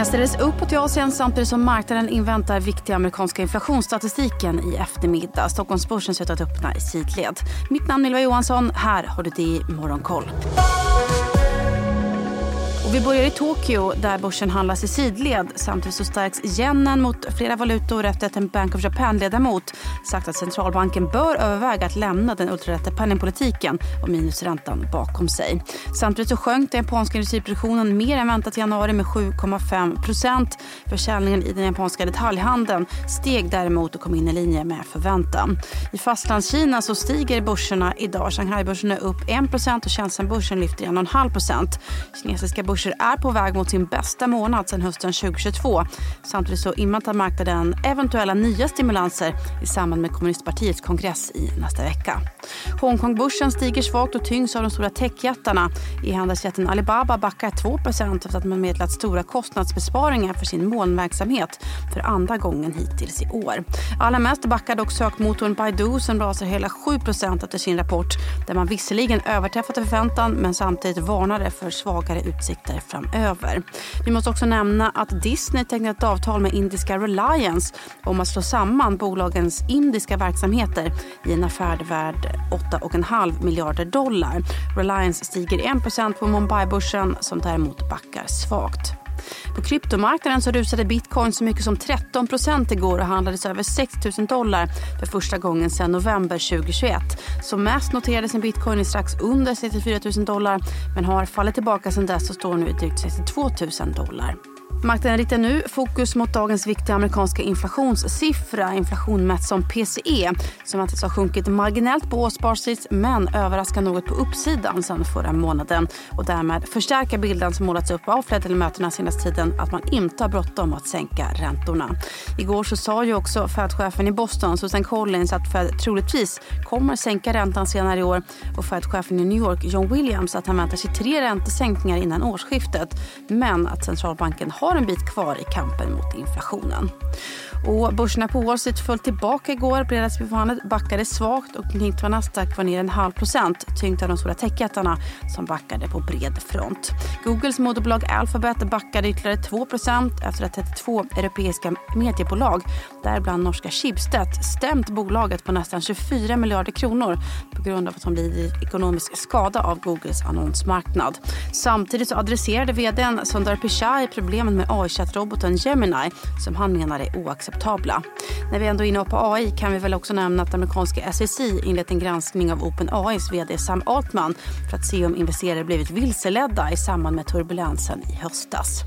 Mestadels uppåt i Asien samtidigt som marknaden inväntar viktiga amerikanska inflationsstatistiken i eftermiddag. Stockholmsbörsen ser ut att öppna i sidled. Mitt namn är Ylva Johansson. Här har du det i Morgonkoll. Och vi börjar i Tokyo där börsen handlas i sidled. Samtidigt så stärks yenen mot flera valutor efter att en Bank of Japan-ledamot sagt att centralbanken bör överväga att lämna den ultrarätta penningpolitiken och minusräntan bakom sig. Samtidigt så sjönk den japanska industriproduktionen mer än väntat i januari med 7,5 procent. Försäljningen i den japanska detaljhandeln steg däremot och kom in i linje med förväntan. I fastlandskina så stiger börserna idag. Shanghai-börsen är upp 1 procent och Shenzhen-börsen lyfter 1,5 procent. Kinesiska börsen börser är på väg mot sin bästa månad sedan hösten 2022. Samtidigt så inväntar marknaden eventuella nya stimulanser i samband med kommunistpartiets kongress i nästa vecka. Hongkongbörsen stiger svagt och tyngs av de stora techjättarna. E-handelsjätten Alibaba backar 2 efter att man meddelat stora kostnadsbesparingar för sin molnverksamhet för andra gången hittills i år. Allra mest backar dock sökmotorn Baidu som rasar hela 7% efter sin rapport där man visserligen överträffat förväntan men samtidigt varnade för svagare utsikter intäkter framöver. Vi måste också nämna att Disney tecknat ett avtal med indiska Reliance om att slå samman bolagens indiska verksamheter i en affär värd 8,5 miljarder dollar. Reliance stiger 1% på Mumbai-börsen som däremot backar svagt. På kryptomarknaden så rusade bitcoin så mycket som 13% igår och handlades över 6 000 dollar för första gången sedan november 2021. Som mest noterades en bitcoin i strax under 64 000 dollar men har fallit tillbaka sedan dess och står nu i drygt 62 000 dollar. Marknaden riktar nu fokus mot dagens viktiga amerikanska inflationssiffra, inflation mätt som PCE, som väntas ha sjunkit marginellt på årsbasis men överraskar något på uppsidan sen förra månaden. Och därmed förstärka bilden som målats upp av Fed mötena senaste tiden att man inte har bråttom att sänka räntorna. Igår så sa ju också Fed-chefen i Boston, Susan Collins, att Fed troligtvis kommer sänka räntan senare i år. Och Fed-chefen i New York, John Williams, att han väntar sig tre räntesänkningar innan årsskiftet. Men att centralbanken har en bit kvar i kampen mot inflationen. Och börserna på Wall Street föll tillbaka igår. Fredagsbefallet backade svagt och knyckte Nasdaq var ner en halv procent tyngt av de stora techjättarna som backade på bred front. Googles moderbolag Alphabet backade ytterligare 2% efter att 32 europeiska mediebolag, däribland norska Schibsted, stämt bolaget på nästan 24 miljarder kronor på grund av att de lider ekonomisk skada av Googles annonsmarknad. Samtidigt så adresserade vd Sundar Pichai problemen med AI-chattroboten Gemini som han menar är oacceptabla. När vi ändå är inne på AI kan vi väl också nämna att amerikanska SEC inlett en granskning av OpenAIs vd Sam Altman för att se om investerare blivit vilseledda i samband med turbulensen i höstas.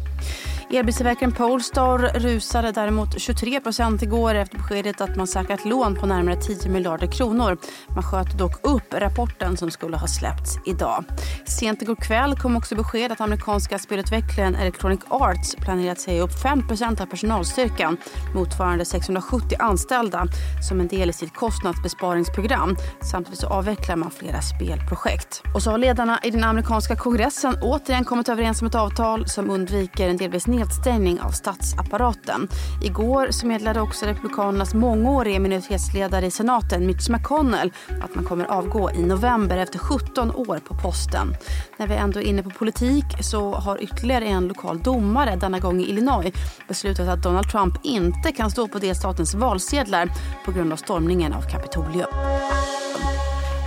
Elbilstillverkaren Polestar rusade däremot 23% igår efter beskedet att man säkrat lån på närmare 10 miljarder kronor. Man sköt dock upp rapporten som skulle ha släppts idag. Sent igår kväll kom också besked att amerikanska spelutvecklaren Electronic Arts planerar att säga upp 5% av personalstyrkan motsvarande 670 anställda som en del i sitt kostnadsbesparingsprogram. Samtidigt så avvecklar man flera spelprojekt. Och så har ledarna i den amerikanska kongressen återigen kommit överens om ett avtal som undviker en delvis nedstängning av statsapparaten. Igår så meddelade också Republikanernas mångårige minoritetsledare i senaten, Mitch McConnell, att man kommer avgå i november efter 17 år på posten. När vi ändå är inne på politik så har ytterligare en lokal domare, denna gång i Illinois, beslutat att Donald Trump inte kan stå på delstatens valsedlar på grund av stormningen av Kapitolium.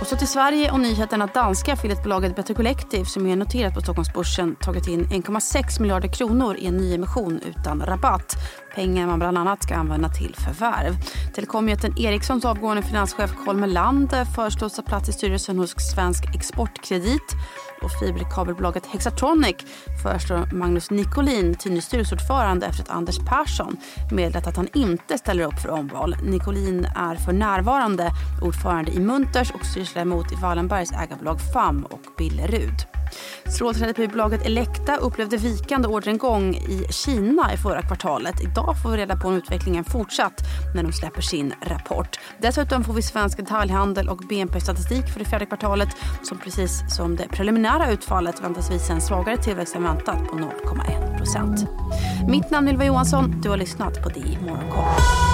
Och så till Sverige och nyheten att danska affiliatebolaget Better Collective som är noterat på Stockholmsbörsen tagit in 1,6 miljarder kronor i en nyemission utan rabatt. Pengar man bland annat ska använda till förvärv. Telekomjätten Ericssons avgående finanschef Carl Melander föreslås ta plats i styrelsen hos Svensk Exportkredit och fiberkabelbolaget Hexatronic föreslår Magnus Nicolin till ny styrelseordförande efter att Anders Persson meddelat att han inte ställer upp för omval. Nicolin är för närvarande ordförande i Munters och styrelseledamot i Wallenbergs ägarbolag FAM och Billerud. Strålterapibolaget Elekta upplevde vikande orderingång i Kina i förra kvartalet. Idag får vi reda på om utvecklingen fortsatt när de släpper sin rapport. Dessutom får vi svensk detaljhandel och BNP-statistik för det fjärde kvartalet som precis som det preliminära utfallet väntas visa en svagare tillväxt än väntat på 0,1 procent. Mitt namn är Ylva Johansson. Du har lyssnat på DI Morgonkoll.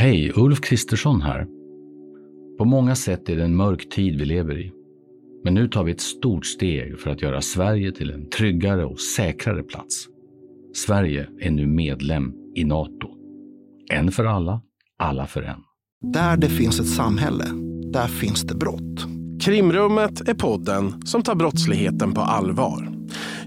Hej, Ulf Kristersson här. På många sätt är det en mörk tid vi lever i. Men nu tar vi ett stort steg för att göra Sverige till en tryggare och säkrare plats. Sverige är nu medlem i Nato. En för alla, alla för en. Där det finns ett samhälle, där finns det brott. Krimrummet är podden som tar brottsligheten på allvar.